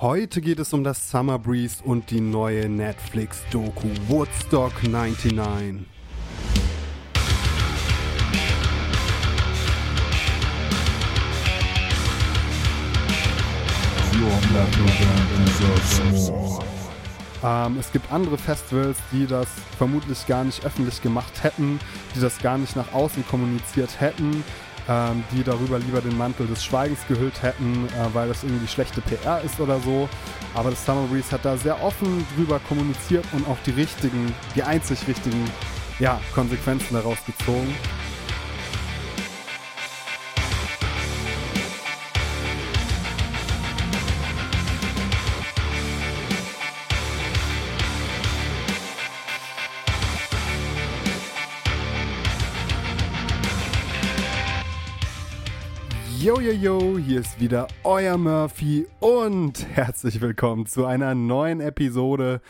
Heute geht es um das Summer Breeze und die neue Netflix-Doku Woodstock 99. Ähm, es gibt andere Festivals, die das vermutlich gar nicht öffentlich gemacht hätten, die das gar nicht nach außen kommuniziert hätten, ähm, die darüber lieber den Mantel des Schweigens gehüllt hätten, äh, weil das irgendwie schlechte PR ist oder so. Aber das Summer Breeze hat da sehr offen drüber kommuniziert und auch die richtigen, die einzig richtigen ja, Konsequenzen daraus gezogen. Yo, yo, yo, hier ist wieder euer Murphy und herzlich willkommen zu einer neuen Episode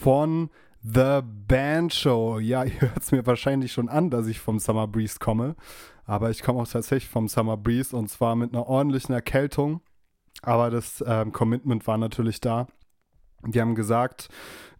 von The Band Show. Ja, ihr hört es mir wahrscheinlich schon an, dass ich vom Summer Breeze komme, aber ich komme auch tatsächlich vom Summer Breeze und zwar mit einer ordentlichen Erkältung. Aber das ähm, Commitment war natürlich da. Die haben gesagt,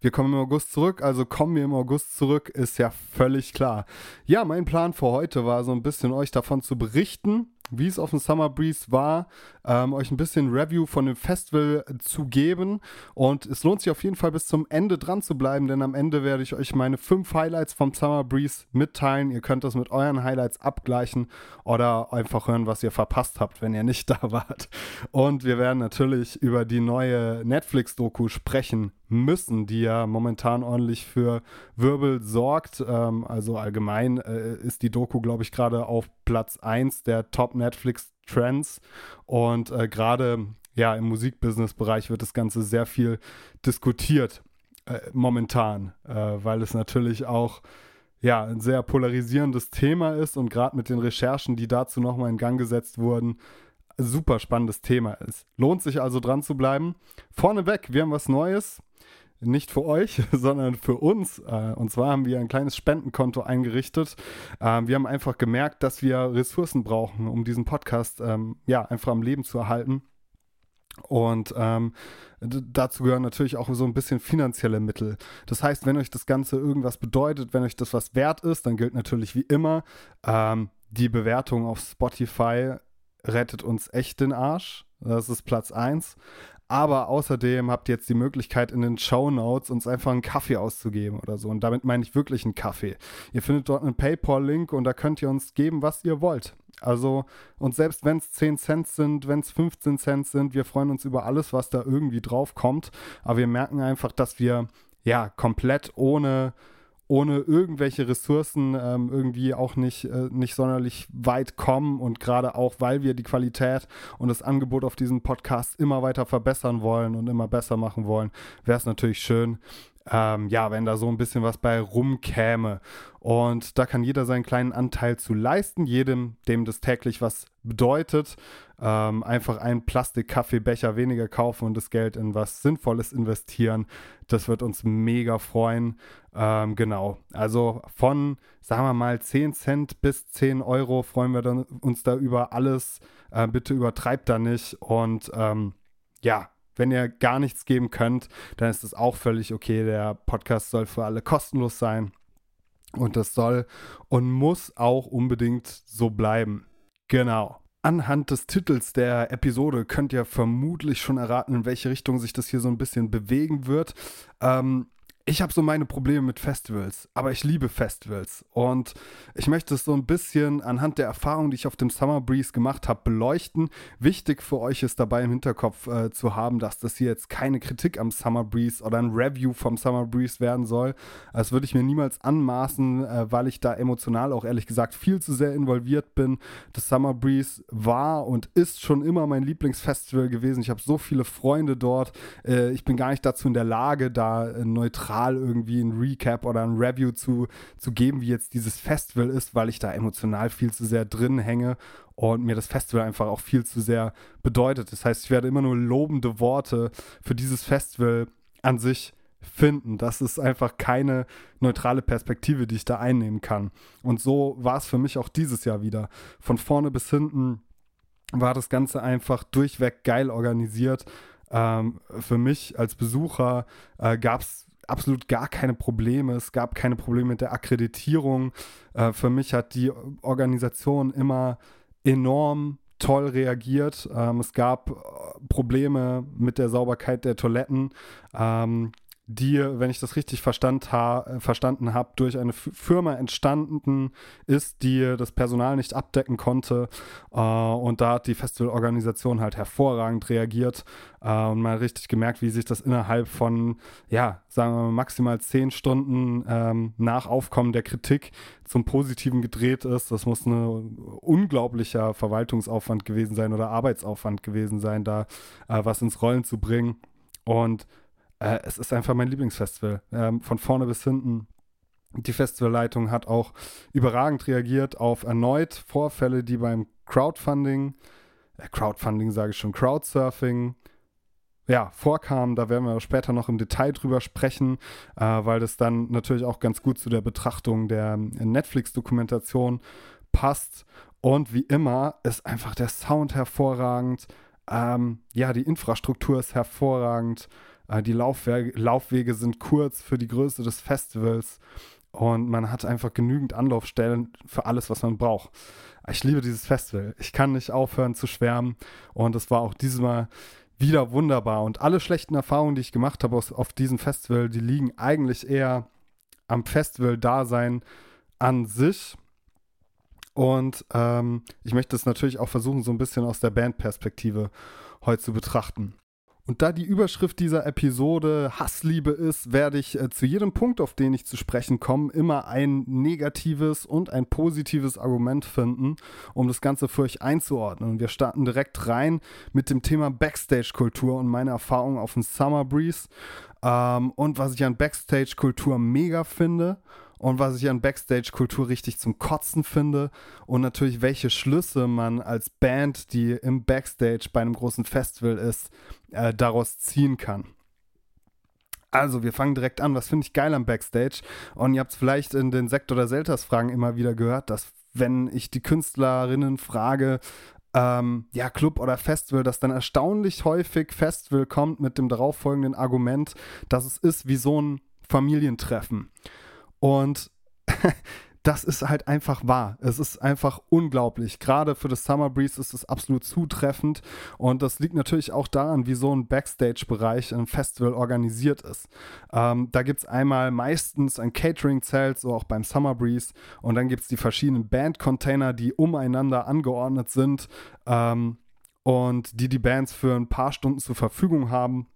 wir kommen im August zurück, also kommen wir im August zurück, ist ja völlig klar. Ja, mein Plan für heute war so ein bisschen euch davon zu berichten, wie es auf dem Summer Breeze war, ähm, euch ein bisschen Review von dem Festival zu geben. Und es lohnt sich auf jeden Fall bis zum Ende dran zu bleiben, denn am Ende werde ich euch meine fünf Highlights vom Summer Breeze mitteilen. Ihr könnt das mit euren Highlights abgleichen oder einfach hören, was ihr verpasst habt, wenn ihr nicht da wart. Und wir werden natürlich über die neue Netflix-Doku sprechen müssen, die ja momentan ordentlich für Wirbel sorgt. Ähm, also allgemein äh, ist die Doku, glaube ich, gerade auf Platz 1 der Top Netflix Trends und äh, gerade ja im Musikbusiness-Bereich wird das Ganze sehr viel diskutiert äh, momentan, äh, weil es natürlich auch ja ein sehr polarisierendes Thema ist und gerade mit den Recherchen, die dazu nochmal in Gang gesetzt wurden, super spannendes Thema ist. Lohnt sich also dran zu bleiben. Vorneweg, wir haben was Neues nicht für euch, sondern für uns. Äh, und zwar haben wir ein kleines Spendenkonto eingerichtet. Ähm, wir haben einfach gemerkt, dass wir Ressourcen brauchen, um diesen Podcast ähm, ja einfach am Leben zu erhalten. Und ähm, dazu gehören natürlich auch so ein bisschen finanzielle Mittel. Das heißt, wenn euch das Ganze irgendwas bedeutet, wenn euch das was wert ist, dann gilt natürlich wie immer, ähm, die Bewertung auf Spotify rettet uns echt den Arsch. Das ist Platz 1. Aber außerdem habt ihr jetzt die Möglichkeit, in den Show Notes uns einfach einen Kaffee auszugeben oder so. Und damit meine ich wirklich einen Kaffee. Ihr findet dort einen PayPal-Link und da könnt ihr uns geben, was ihr wollt. Also, und selbst wenn es 10 Cent sind, wenn es 15 Cent sind, wir freuen uns über alles, was da irgendwie drauf kommt. Aber wir merken einfach, dass wir ja komplett ohne ohne irgendwelche Ressourcen ähm, irgendwie auch nicht, äh, nicht sonderlich weit kommen und gerade auch, weil wir die Qualität und das Angebot auf diesem Podcast immer weiter verbessern wollen und immer besser machen wollen, wäre es natürlich schön, ähm, ja, wenn da so ein bisschen was bei rumkäme. Und da kann jeder seinen kleinen Anteil zu leisten, jedem, dem das täglich was bedeutet. Ähm, einfach einen Plastik-Kaffeebecher weniger kaufen und das Geld in was Sinnvolles investieren. Das wird uns mega freuen. Ähm, genau. Also von, sagen wir mal, 10 Cent bis 10 Euro freuen wir dann, uns da über alles. Äh, bitte übertreibt da nicht. Und ähm, ja, wenn ihr gar nichts geben könnt, dann ist das auch völlig okay. Der Podcast soll für alle kostenlos sein. Und das soll und muss auch unbedingt so bleiben. Genau. Anhand des Titels der Episode könnt ihr vermutlich schon erraten, in welche Richtung sich das hier so ein bisschen bewegen wird. Ähm, ich habe so meine Probleme mit Festivals, aber ich liebe Festivals und ich möchte es so ein bisschen anhand der Erfahrung, die ich auf dem Summer Breeze gemacht habe, beleuchten. Wichtig für euch ist dabei im Hinterkopf äh, zu haben, dass das hier jetzt keine Kritik am Summer Breeze oder ein Review vom Summer Breeze werden soll. Das würde ich mir niemals anmaßen, äh, weil ich da emotional auch ehrlich gesagt viel zu sehr involviert bin. Das Summer Breeze war und ist schon immer mein Lieblingsfestival gewesen. Ich habe so viele Freunde dort. Äh, ich bin gar nicht dazu in der Lage, da äh, neutral neutral irgendwie ein Recap oder ein Review zu, zu geben, wie jetzt dieses Festival ist, weil ich da emotional viel zu sehr drin hänge und mir das Festival einfach auch viel zu sehr bedeutet. Das heißt, ich werde immer nur lobende Worte für dieses Festival an sich finden. Das ist einfach keine neutrale Perspektive, die ich da einnehmen kann. Und so war es für mich auch dieses Jahr wieder. Von vorne bis hinten war das Ganze einfach durchweg geil organisiert. Ähm, für mich als Besucher äh, gab es absolut gar keine Probleme. Es gab keine Probleme mit der Akkreditierung. Äh, für mich hat die Organisation immer enorm toll reagiert. Ähm, es gab äh, Probleme mit der Sauberkeit der Toiletten. Ähm, die, wenn ich das richtig verstand ha verstanden habe, durch eine F Firma entstanden ist, die das Personal nicht abdecken konnte. Äh, und da hat die Festivalorganisation halt hervorragend reagiert äh, und mal richtig gemerkt, wie sich das innerhalb von, ja, sagen wir mal, maximal zehn Stunden ähm, nach Aufkommen der Kritik zum Positiven gedreht ist. Das muss ein unglaublicher Verwaltungsaufwand gewesen sein oder Arbeitsaufwand gewesen sein, da äh, was ins Rollen zu bringen. Und äh, es ist einfach mein Lieblingsfestival. Ähm, von vorne bis hinten. Die Festivalleitung hat auch überragend reagiert auf erneut Vorfälle, die beim Crowdfunding, äh, Crowdfunding sage ich schon, Crowdsurfing, ja, vorkamen. Da werden wir später noch im Detail drüber sprechen, äh, weil das dann natürlich auch ganz gut zu der Betrachtung der äh, Netflix-Dokumentation passt. Und wie immer ist einfach der Sound hervorragend. Ähm, ja, die Infrastruktur ist hervorragend. Äh, die Laufwege, sind kurz für die Größe des Festivals und man hat einfach genügend Anlaufstellen für alles, was man braucht. Ich liebe dieses Festival. Ich kann nicht aufhören zu schwärmen und es war auch dieses Mal wieder wunderbar. Und alle schlechten Erfahrungen, die ich gemacht habe auf, auf diesem Festival, die liegen eigentlich eher am Festival-Dasein an sich. Und ähm, ich möchte es natürlich auch versuchen, so ein bisschen aus der Bandperspektive heute zu betrachten. Und da die Überschrift dieser Episode Hassliebe ist, werde ich äh, zu jedem Punkt, auf den ich zu sprechen komme, immer ein negatives und ein positives Argument finden, um das Ganze für euch einzuordnen. Und wir starten direkt rein mit dem Thema Backstage-Kultur und meine Erfahrungen auf dem Summer Breeze. Ähm, und was ich an Backstage-Kultur mega finde und was ich an Backstage-Kultur richtig zum Kotzen finde und natürlich welche Schlüsse man als Band, die im Backstage bei einem großen Festival ist, äh, daraus ziehen kann. Also, wir fangen direkt an. Was finde ich geil am Backstage? Und ihr habt es vielleicht in den Sektor der Selters-Fragen immer wieder gehört, dass wenn ich die Künstlerinnen frage, ähm, ja, Club oder Festival, dass dann erstaunlich häufig Festival kommt mit dem darauffolgenden Argument, dass es ist wie so ein Familientreffen. Und das ist halt einfach wahr. Es ist einfach unglaublich. Gerade für das Summer Breeze ist es absolut zutreffend. Und das liegt natürlich auch daran, wie so ein Backstage-Bereich im Festival organisiert ist. Ähm, da gibt es einmal meistens ein Catering-Zelt, so auch beim Summer Breeze. Und dann gibt es die verschiedenen Band-Container, die umeinander angeordnet sind. Ähm, und die die Bands für ein paar Stunden zur Verfügung haben.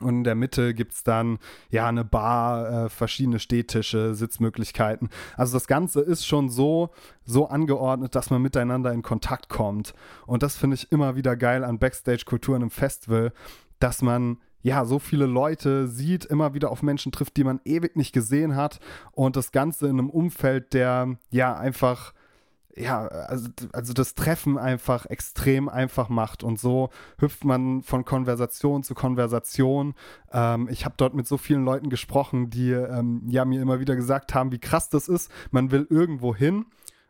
Und in der Mitte gibt es dann ja eine Bar, äh, verschiedene Stehtische, Sitzmöglichkeiten. Also das Ganze ist schon so, so angeordnet, dass man miteinander in Kontakt kommt. Und das finde ich immer wieder geil an Backstage-Kulturen im Festival, dass man ja, so viele Leute sieht, immer wieder auf Menschen trifft, die man ewig nicht gesehen hat und das Ganze in einem Umfeld, der ja einfach ja, also, also das Treffen einfach extrem einfach macht. Und so hüpft man von Konversation zu Konversation. Ähm, ich habe dort mit so vielen Leuten gesprochen, die ähm, ja mir immer wieder gesagt haben, wie krass das ist. Man will irgendwo hin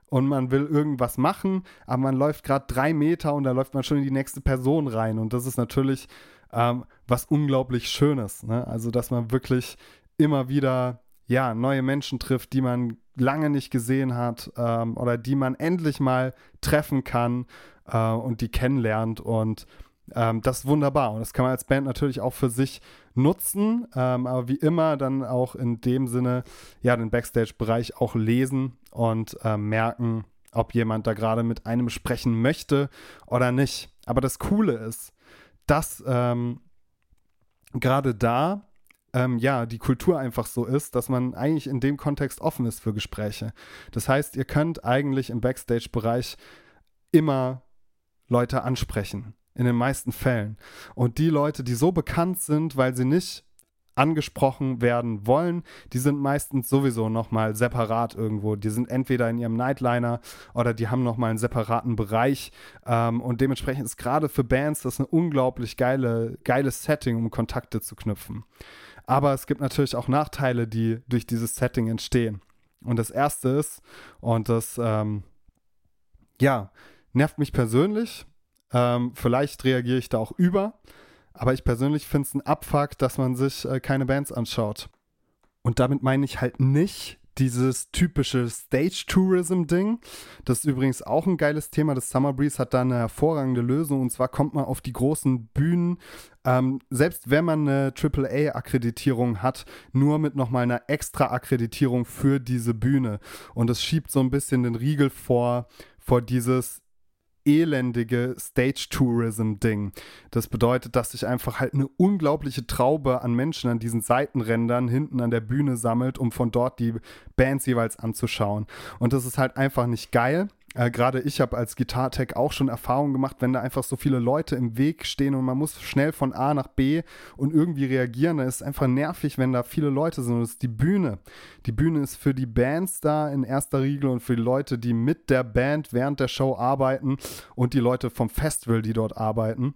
und man will irgendwas machen, aber man läuft gerade drei Meter und da läuft man schon in die nächste Person rein. Und das ist natürlich ähm, was unglaublich Schönes. Ne? Also, dass man wirklich immer wieder ja, neue Menschen trifft, die man lange nicht gesehen hat ähm, oder die man endlich mal treffen kann äh, und die kennenlernt. Und ähm, das ist wunderbar. Und das kann man als Band natürlich auch für sich nutzen, ähm, aber wie immer dann auch in dem Sinne, ja, den Backstage-Bereich auch lesen und äh, merken, ob jemand da gerade mit einem sprechen möchte oder nicht. Aber das Coole ist, dass ähm, gerade da ähm, ja, die Kultur einfach so ist, dass man eigentlich in dem Kontext offen ist für Gespräche. Das heißt, ihr könnt eigentlich im Backstage-Bereich immer Leute ansprechen, in den meisten Fällen. Und die Leute, die so bekannt sind, weil sie nicht angesprochen werden wollen, die sind meistens sowieso nochmal separat irgendwo. Die sind entweder in ihrem Nightliner oder die haben nochmal einen separaten Bereich. Ähm, und dementsprechend ist gerade für Bands das ein unglaublich geile, geiles Setting, um Kontakte zu knüpfen. Aber es gibt natürlich auch Nachteile, die durch dieses Setting entstehen. Und das erste ist, und das, ähm, ja, nervt mich persönlich. Ähm, vielleicht reagiere ich da auch über. Aber ich persönlich finde es ein Abfuck, dass man sich äh, keine Bands anschaut. Und damit meine ich halt nicht dieses typische Stage-Tourism-Ding. Das ist übrigens auch ein geiles Thema. Das Summer Breeze hat da eine hervorragende Lösung. Und zwar kommt man auf die großen Bühnen, ähm, selbst wenn man eine AAA-Akkreditierung hat, nur mit nochmal einer extra Akkreditierung für diese Bühne. Und es schiebt so ein bisschen den Riegel vor, vor dieses elendige Stage-Tourism-Ding. Das bedeutet, dass sich einfach halt eine unglaubliche Traube an Menschen an diesen Seitenrändern hinten an der Bühne sammelt, um von dort die Bands jeweils anzuschauen. Und das ist halt einfach nicht geil. Äh, Gerade ich habe als Gitartech auch schon Erfahrungen gemacht, wenn da einfach so viele Leute im Weg stehen und man muss schnell von A nach B und irgendwie reagieren. Da ist es einfach nervig, wenn da viele Leute sind. Und das ist die Bühne. Die Bühne ist für die Bands da in erster Regel und für die Leute, die mit der Band während der Show arbeiten und die Leute vom Festival, die dort arbeiten.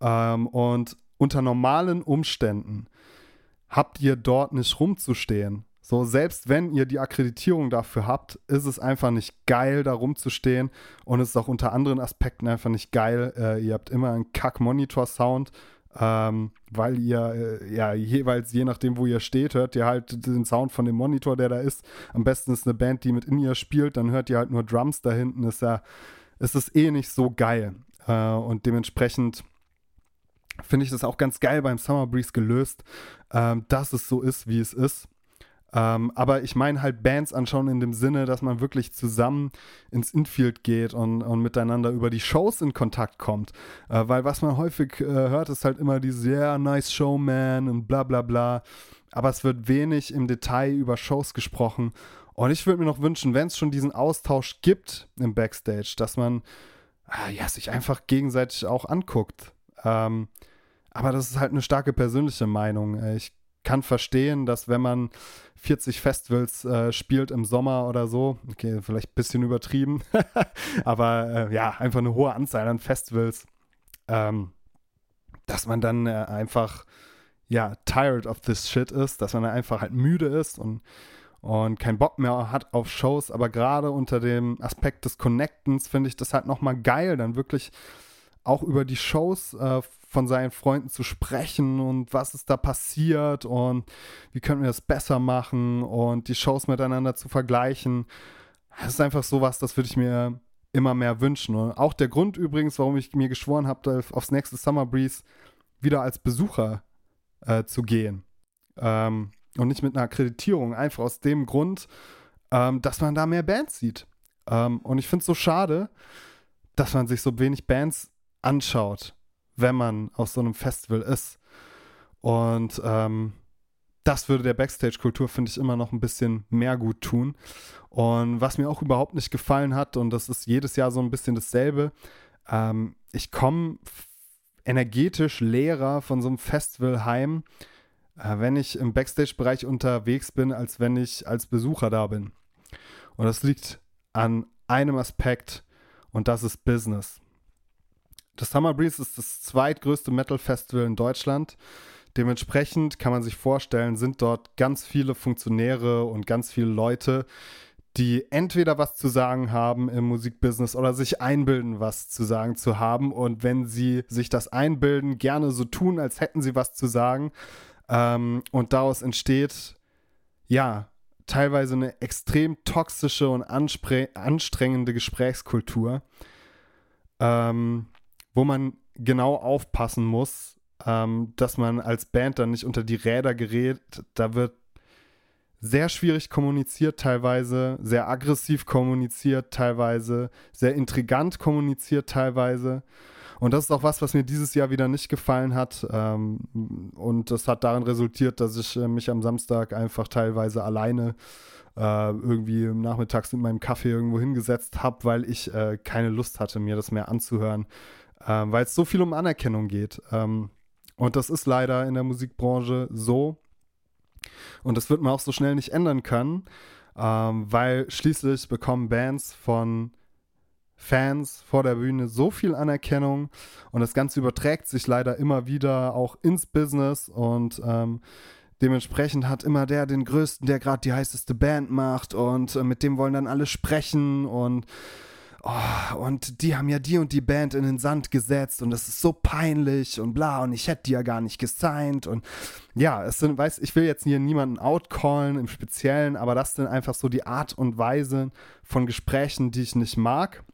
Ähm, und unter normalen Umständen habt ihr dort nicht rumzustehen so, selbst wenn ihr die Akkreditierung dafür habt, ist es einfach nicht geil, da rumzustehen. Und es ist auch unter anderen Aspekten einfach nicht geil. Äh, ihr habt immer einen Kack-Monitor-Sound, ähm, weil ihr, äh, ja, jeweils, je nachdem, wo ihr steht, hört ihr halt den Sound von dem Monitor, der da ist. Am besten ist eine Band, die mit in ihr spielt, dann hört ihr halt nur Drums da hinten. Ist ja, ist es eh nicht so geil. Äh, und dementsprechend finde ich das auch ganz geil beim Summer Breeze gelöst, ähm, dass es so ist, wie es ist. Ähm, aber ich meine halt Bands anschauen in dem Sinne, dass man wirklich zusammen ins Infield geht und, und miteinander über die Shows in Kontakt kommt. Äh, weil was man häufig äh, hört, ist halt immer dieses, yeah, nice Showman und bla bla bla. Aber es wird wenig im Detail über Shows gesprochen. Und ich würde mir noch wünschen, wenn es schon diesen Austausch gibt im Backstage, dass man äh, ja, sich einfach gegenseitig auch anguckt. Ähm, aber das ist halt eine starke persönliche Meinung. Äh, ich kann verstehen, dass wenn man 40 Festivals äh, spielt im Sommer oder so, okay, vielleicht ein bisschen übertrieben, aber äh, ja, einfach eine hohe Anzahl an Festivals, ähm, dass man dann äh, einfach, ja, tired of this shit ist, dass man einfach halt müde ist und und keinen Bock mehr hat auf Shows, aber gerade unter dem Aspekt des Connectens finde ich das halt nochmal geil, dann wirklich auch über die Shows äh, von seinen Freunden zu sprechen und was ist da passiert und wie können wir das besser machen und die Shows miteinander zu vergleichen. Das ist einfach sowas, das würde ich mir immer mehr wünschen. Und auch der Grund übrigens, warum ich mir geschworen habe, aufs nächste Summer Breeze wieder als Besucher äh, zu gehen. Ähm, und nicht mit einer Akkreditierung. Einfach aus dem Grund, ähm, dass man da mehr Bands sieht. Ähm, und ich finde es so schade, dass man sich so wenig Bands anschaut, wenn man auf so einem Festival ist. Und ähm, das würde der Backstage-Kultur, finde ich, immer noch ein bisschen mehr gut tun. Und was mir auch überhaupt nicht gefallen hat, und das ist jedes Jahr so ein bisschen dasselbe, ähm, ich komme energetisch leerer von so einem Festival heim, äh, wenn ich im Backstage-Bereich unterwegs bin, als wenn ich als Besucher da bin. Und das liegt an einem Aspekt, und das ist Business. Das Summer Breeze ist das zweitgrößte Metal-Festival in Deutschland. Dementsprechend kann man sich vorstellen, sind dort ganz viele Funktionäre und ganz viele Leute, die entweder was zu sagen haben im Musikbusiness oder sich einbilden, was zu sagen zu haben. Und wenn sie sich das einbilden, gerne so tun, als hätten sie was zu sagen. Ähm, und daraus entsteht, ja, teilweise eine extrem toxische und anstrengende Gesprächskultur. Ähm, wo man genau aufpassen muss, ähm, dass man als Band dann nicht unter die Räder gerät. Da wird sehr schwierig kommuniziert teilweise, sehr aggressiv kommuniziert teilweise, sehr intrigant kommuniziert teilweise. Und das ist auch was, was mir dieses Jahr wieder nicht gefallen hat. Ähm, und das hat darin resultiert, dass ich äh, mich am Samstag einfach teilweise alleine äh, irgendwie nachmittags mit meinem Kaffee irgendwo hingesetzt habe, weil ich äh, keine Lust hatte, mir das mehr anzuhören, ähm, weil es so viel um Anerkennung geht. Ähm, und das ist leider in der Musikbranche so. Und das wird man auch so schnell nicht ändern können, ähm, weil schließlich bekommen Bands von Fans vor der Bühne so viel Anerkennung und das Ganze überträgt sich leider immer wieder auch ins Business und ähm, dementsprechend hat immer der den größten, der gerade die heißeste Band macht und äh, mit dem wollen dann alle sprechen und oh, und die haben ja die und die Band in den Sand gesetzt und das ist so peinlich und bla und ich hätte die ja gar nicht gesigned und ja, es sind, weiß, ich will jetzt hier niemanden outcallen im Speziellen, aber das sind einfach so die Art und Weise von Gesprächen, die ich nicht mag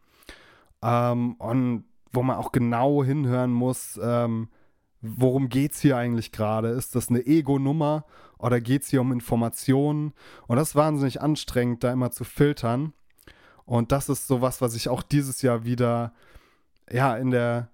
ähm, und wo man auch genau hinhören muss, ähm, worum geht es hier eigentlich gerade? Ist das eine Ego-Nummer oder geht es hier um Informationen? Und das ist wahnsinnig anstrengend, da immer zu filtern. Und das ist sowas, was ich auch dieses Jahr wieder ja in der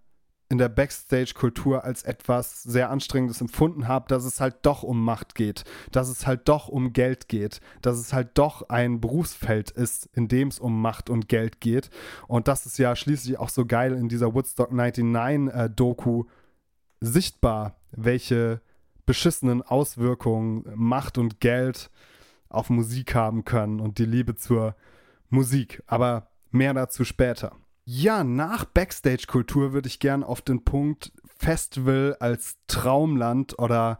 in der Backstage-Kultur als etwas sehr Anstrengendes empfunden habe, dass es halt doch um Macht geht, dass es halt doch um Geld geht, dass es halt doch ein Berufsfeld ist, in dem es um Macht und Geld geht. Und das ist ja schließlich auch so geil in dieser Woodstock 99-Doku äh, sichtbar, welche beschissenen Auswirkungen Macht und Geld auf Musik haben können und die Liebe zur Musik. Aber mehr dazu später. Ja, nach Backstage-Kultur würde ich gern auf den Punkt Festival als Traumland oder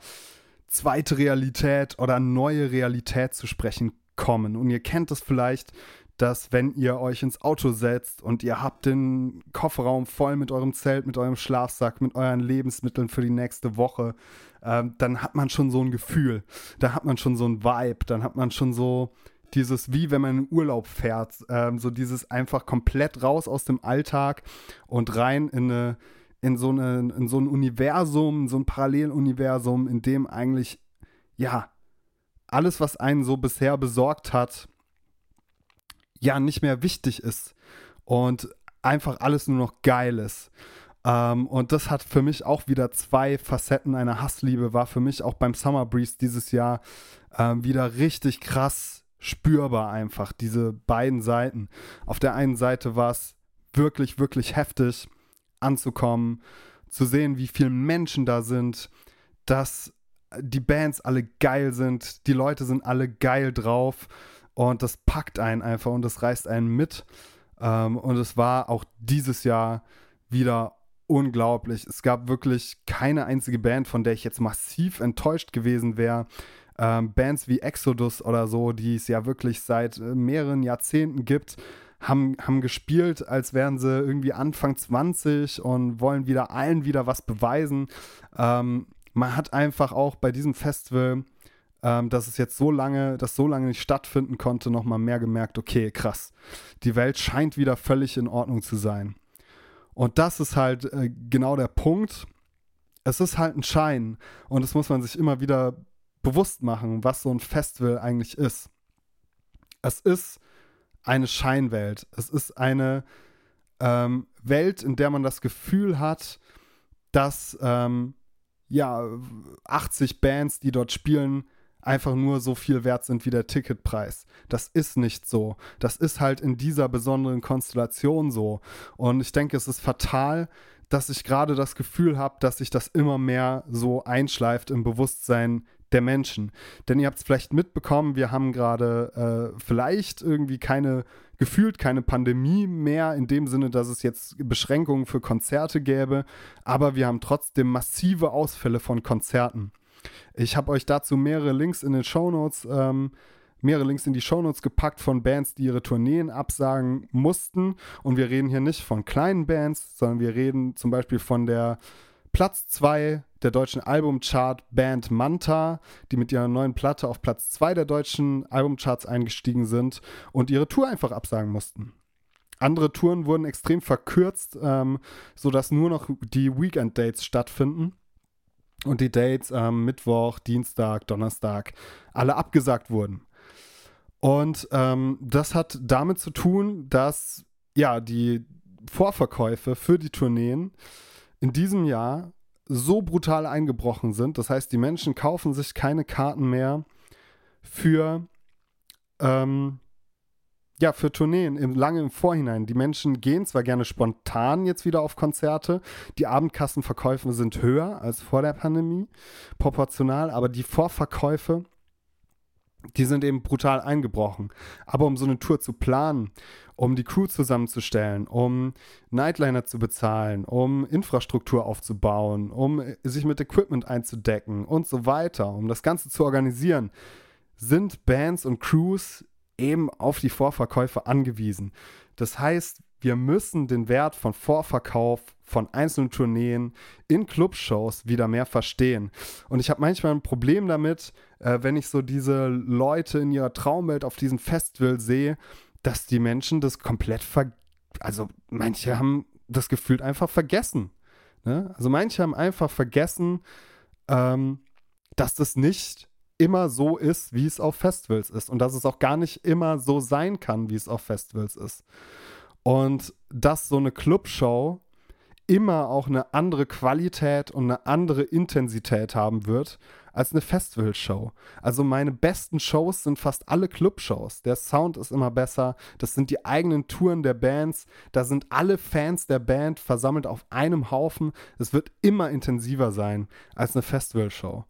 zweite Realität oder neue Realität zu sprechen kommen. Und ihr kennt es vielleicht, dass wenn ihr euch ins Auto setzt und ihr habt den Kofferraum voll mit eurem Zelt, mit eurem Schlafsack, mit euren Lebensmitteln für die nächste Woche, ähm, dann hat man schon so ein Gefühl, da hat man schon so ein Vibe, dann hat man schon so dieses, wie wenn man in Urlaub fährt, ähm, so dieses einfach komplett raus aus dem Alltag und rein in eine in so, eine, in so ein Universum, so ein Paralleluniversum, in dem eigentlich, ja, alles, was einen so bisher besorgt hat, ja nicht mehr wichtig ist und einfach alles nur noch geil ist. Ähm, und das hat für mich auch wieder zwei Facetten einer Hassliebe, war für mich auch beim Summer Breeze dieses Jahr ähm, wieder richtig krass spürbar einfach, diese beiden Seiten. Auf der einen Seite war es wirklich, wirklich heftig anzukommen, zu sehen, wie viele Menschen da sind, dass die Bands alle geil sind, die Leute sind alle geil drauf und das packt einen einfach und das reißt einen mit. Ähm, und es war auch dieses Jahr wieder unglaublich. Es gab wirklich keine einzige Band, von der ich jetzt massiv enttäuscht gewesen wäre. Ähm, Bands wie Exodus oder so, die es ja wirklich seit äh, mehreren Jahrzehnten gibt, haben, haben gespielt, als wären sie irgendwie Anfang 20 und wollen wieder allen wieder was beweisen. Ähm, man hat einfach auch bei diesem Festival ähm, dass es jetzt so lange, dass so lange nicht stattfinden konnte, nochmal mehr gemerkt, okay, krass, die Welt scheint wieder völlig in Ordnung zu sein. Und das ist halt äh, genau der Punkt. Es ist halt ein Schein und das muss man sich immer wieder bewusst machen, was so ein Festival eigentlich ist. Es ist eine Scheinwelt. Es ist eine ähm, Welt, in der man das Gefühl hat, dass ähm, ja 80 Bands, die dort spielen, einfach nur so viel wert sind wie der Ticketpreis. Das ist nicht so. Das ist halt in dieser besonderen Konstellation so. Und ich denke, es ist fatal, dass ich gerade das Gefühl habe, dass sich das immer mehr so einschleift im Bewusstsein der Menschen. Denn ihr habt es vielleicht mitbekommen, wir haben gerade äh, vielleicht irgendwie keine, gefühlt keine Pandemie mehr, in dem Sinne, dass es jetzt Beschränkungen für Konzerte gäbe, aber wir haben trotzdem massive Ausfälle von Konzerten. Ich habe euch dazu mehrere Links in den Shownotes, ähm, mehrere Links in die Shownotes gepackt von Bands, die ihre Tourneen absagen mussten. Und wir reden hier nicht von kleinen Bands, sondern wir reden zum Beispiel von der Platz 2 der deutschen Albumchart Band Manta, die mit ihrer neuen Platte auf Platz 2 der deutschen Albumcharts eingestiegen sind und ihre Tour einfach absagen mussten. Andere Touren wurden extrem verkürzt, ähm, sodass nur noch die Weekend-Dates stattfinden und die Dates am Mittwoch, Dienstag, Donnerstag alle abgesagt wurden. Und ähm, das hat damit zu tun, dass ja die Vorverkäufe für die Tourneen in diesem Jahr so brutal eingebrochen sind. Das heißt, die Menschen kaufen sich keine Karten mehr für ähm, ja, für Tourneen im, lange im Vorhinein. Die Menschen gehen zwar gerne spontan jetzt wieder auf Konzerte, die Abendkassenverkäufe sind höher als vor der Pandemie, proportional, aber die Vorverkäufe, die sind eben brutal eingebrochen. Aber um so eine Tour zu planen, um die Crew zusammenzustellen, um Nightliner zu bezahlen, um Infrastruktur aufzubauen, um sich mit Equipment einzudecken und so weiter, um das Ganze zu organisieren, sind Bands und Crews eben auf die Vorverkäufe angewiesen. Das heißt, wir müssen den Wert von Vorverkauf von einzelnen Tourneen in Clubshows wieder mehr verstehen. Und ich habe manchmal ein Problem damit, äh, wenn ich so diese Leute in ihrer Traumwelt auf diesem Festival sehe, dass die Menschen das komplett ver... Also manche haben das Gefühl einfach vergessen. Ne? Also manche haben einfach vergessen, ähm, dass das nicht immer so ist, wie es auf Festivals ist. Und dass es auch gar nicht immer so sein kann, wie es auf Festivals ist. Und dass so eine Clubshow immer auch eine andere Qualität und eine andere Intensität haben wird als eine Festivalshow. Also meine besten Shows sind fast alle Clubshows. Der Sound ist immer besser. Das sind die eigenen Touren der Bands. Da sind alle Fans der Band versammelt auf einem Haufen. Es wird immer intensiver sein als eine Festivalshow.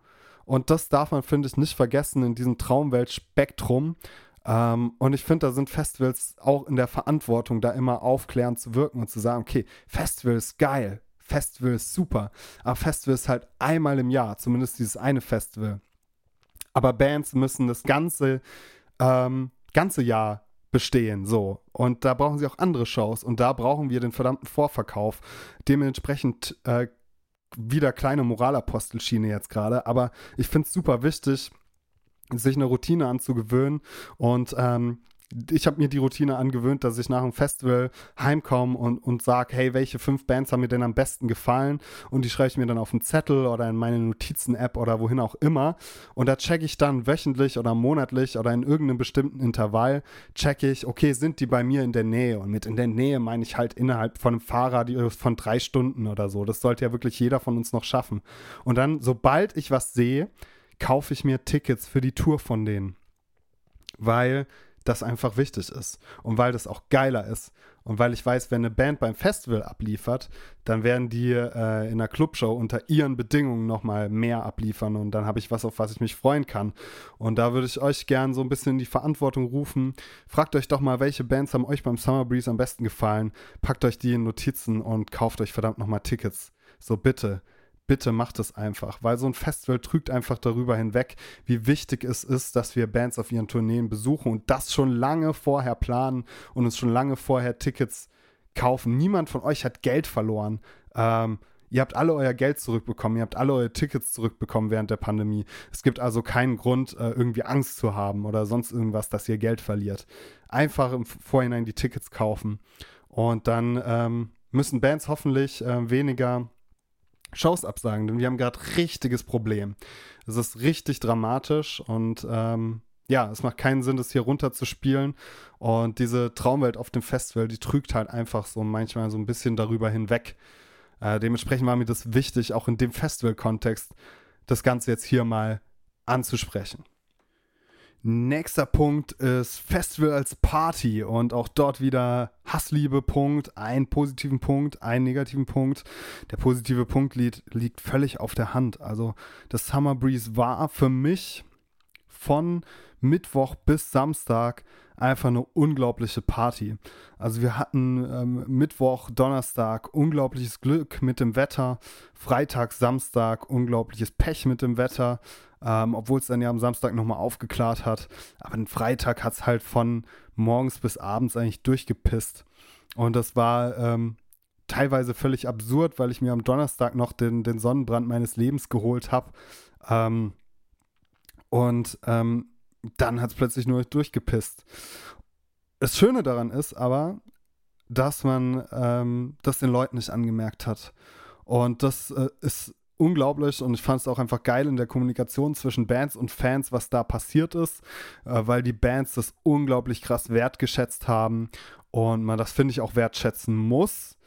Und das darf man, finde ich, nicht vergessen in diesem Traumweltspektrum. Ähm, und ich finde, da sind Festivals auch in der Verantwortung, da immer aufklärend zu wirken und zu sagen, okay, Festival ist geil, Festival ist super, aber Festival ist halt einmal im Jahr, zumindest dieses eine Festival. Aber Bands müssen das ganze, ähm, ganze Jahr bestehen, so. Und da brauchen sie auch andere Shows und da brauchen wir den verdammten Vorverkauf. Dementsprechend äh, wieder kleine Moralapostelschiene jetzt gerade, aber ich finde es super wichtig, sich eine Routine anzugewöhnen. Und ähm, ich habe mir die Routine angewöhnt, dass ich nach einem Festival heimkomme und, und sage, hey, welche fünf Bands haben mir denn am besten gefallen? Und die schreibe ich mir dann auf einen Zettel oder in meine Notizen-App oder wohin auch immer. Und da checke ich dann wöchentlich oder monatlich oder in irgendeinem bestimmten Intervall, checke ich, okay, sind die bei mir in der Nähe? Und mit in der Nähe meine ich halt innerhalb von einem Fahrrad von drei Stunden oder so. Das sollte ja wirklich jeder von uns noch schaffen. Und dann, sobald ich was sehe, kaufe ich mir Tickets für die Tour von denen. Weil das einfach wichtig ist und weil das auch geiler ist und weil ich weiß, wenn eine Band beim Festival abliefert, dann werden die äh, in einer Clubshow unter ihren Bedingungen nochmal mehr abliefern und dann habe ich was, auf was ich mich freuen kann. Und da würde ich euch gern so ein bisschen in die Verantwortung rufen. Fragt euch doch mal, welche Bands haben euch beim Summer Breeze am besten gefallen. Packt euch die in Notizen und kauft euch verdammt nochmal Tickets. So bitte bitte macht es einfach, weil so ein Festival trügt einfach darüber hinweg, wie wichtig es ist, dass wir Bands auf ihren Tourneen besuchen und das schon lange vorher planen und uns schon lange vorher Tickets kaufen. Niemand von euch hat Geld verloren. Ähm, ihr habt alle euer Geld zurückbekommen, ihr habt alle eure Tickets zurückbekommen während der Pandemie. Es gibt also keinen Grund, äh, irgendwie Angst zu haben oder sonst irgendwas, dass ihr Geld verliert. Einfach im Vorhinein die Tickets kaufen und dann ähm, müssen Bands hoffentlich äh, weniger Shows absagen, denn wir haben gerade richtiges Problem. Es ist richtig dramatisch und ähm, ja, es macht keinen Sinn, das hier runter zu spielen. Und diese Traumwelt auf dem Festival, die trügt halt einfach so manchmal so ein bisschen darüber hinweg. Äh, dementsprechend war mir das wichtig, auch in dem Festival-Kontext das Ganze jetzt hier mal anzusprechen. Nächster Punkt ist Festival als Party und auch dort wieder Hassliebe Punkt, einen positiven Punkt, einen negativen Punkt. Der positive Punkt liegt, liegt völlig auf der Hand. Also das Summer Breeze war für mich von Mittwoch bis Samstag einfach eine unglaubliche Party. Also wir hatten ähm, Mittwoch, Donnerstag unglaubliches Glück mit dem Wetter, Freitag, Samstag unglaubliches Pech mit dem Wetter, ähm, obwohl es dann ja am Samstag nochmal aufgeklärt hat. Aber den Freitag hat es halt von morgens bis abends eigentlich durchgepisst. Und das war ähm, teilweise völlig absurd, weil ich mir am Donnerstag noch den, den Sonnenbrand meines Lebens geholt habe. Ähm, und ähm, dann hat es plötzlich nur durchgepisst. Das Schöne daran ist aber, dass man ähm, das den Leuten nicht angemerkt hat. Und das äh, ist unglaublich und ich fand es auch einfach geil in der Kommunikation zwischen Bands und Fans, was da passiert ist, äh, weil die Bands das unglaublich krass wertgeschätzt haben und man das, finde ich, auch wertschätzen muss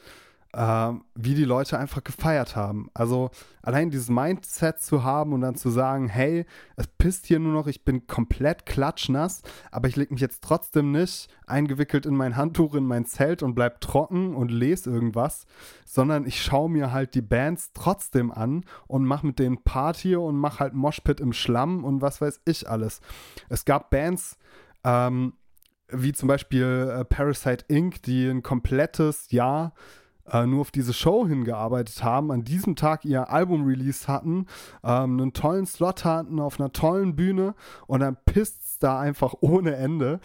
äh, wie die Leute einfach gefeiert haben. Also allein dieses Mindset zu haben und dann zu sagen, hey, es pisst hier nur noch, ich bin komplett klatschnass, aber ich lege mich jetzt trotzdem nicht eingewickelt in mein Handtuch in mein Zelt und bleib trocken und lese irgendwas, sondern ich schaue mir halt die Bands trotzdem an und mache mit denen Party und mache halt Moshpit im Schlamm und was weiß ich alles. Es gab Bands, ähm, wie zum Beispiel äh, Parasite Inc., die ein komplettes Jahr äh, nur auf diese Show hingearbeitet haben, an diesem Tag ihr Album-Release hatten, ähm, einen tollen Slot hatten auf einer tollen Bühne und dann pisst es da einfach ohne Ende.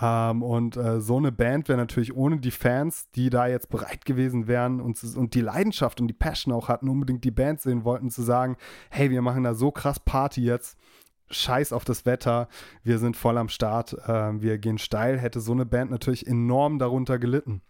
Ähm, und äh, so eine Band wäre natürlich ohne die Fans, die da jetzt bereit gewesen wären und, und die Leidenschaft und die Passion auch hatten, unbedingt die Band sehen wollten, zu sagen, hey, wir machen da so krass Party jetzt, scheiß auf das Wetter, wir sind voll am Start, äh, wir gehen steil, hätte so eine Band natürlich enorm darunter gelitten.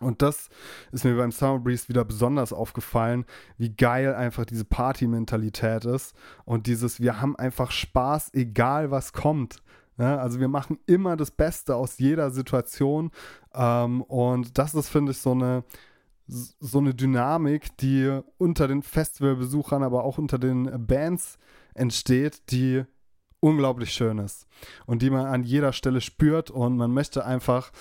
Und das ist mir beim Summer Breeze wieder besonders aufgefallen, wie geil einfach diese Party-Mentalität ist und dieses, wir haben einfach Spaß, egal was kommt. Ja, also wir machen immer das Beste aus jeder Situation ähm, und das ist, finde ich, so eine, so eine Dynamik, die unter den Festivalbesuchern, aber auch unter den Bands entsteht, die unglaublich schön ist und die man an jeder Stelle spürt und man möchte einfach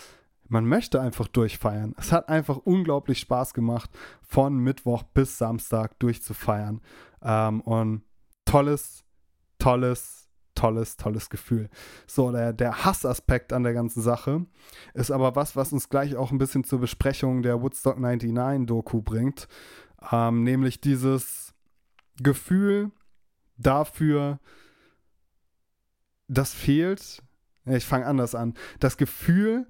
man möchte einfach durchfeiern. Es hat einfach unglaublich Spaß gemacht, von Mittwoch bis Samstag durchzufeiern. Ähm, und tolles, tolles, tolles, tolles Gefühl. So, der, der Hassaspekt an der ganzen Sache ist aber was, was uns gleich auch ein bisschen zur Besprechung der Woodstock 99 Doku bringt. Ähm, nämlich dieses Gefühl dafür, das fehlt. Ich fange anders an. Das Gefühl,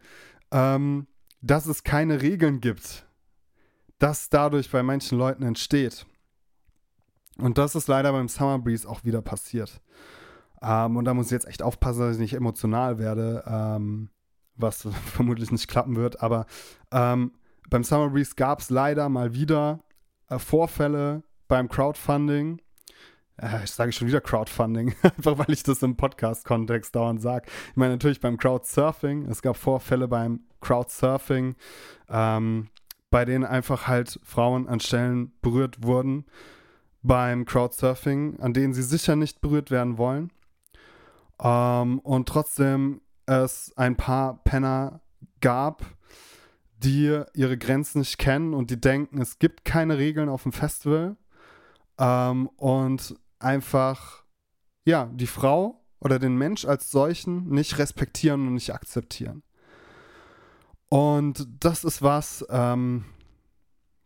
ähm, dass es keine Regeln gibt, das dadurch bei manchen Leuten entsteht. Und das ist leider beim Summer Breeze auch wieder passiert. Ähm, und da muss ich jetzt echt aufpassen, dass ich nicht emotional werde, ähm, was vermutlich nicht klappen wird. Aber ähm, beim Summer Breeze gab es leider mal wieder äh, Vorfälle beim Crowdfunding, ich sage schon wieder Crowdfunding, einfach weil ich das im Podcast-Kontext dauernd sage. Ich meine natürlich beim Crowdsurfing, es gab Vorfälle beim Crowdsurfing, ähm, bei denen einfach halt Frauen an Stellen berührt wurden beim Crowdsurfing, an denen sie sicher nicht berührt werden wollen. Ähm, und trotzdem es ein paar Penner gab, die ihre Grenzen nicht kennen und die denken, es gibt keine Regeln auf dem Festival. Ähm, und einfach, ja, die Frau oder den Mensch als solchen nicht respektieren und nicht akzeptieren. Und das ist was, ähm,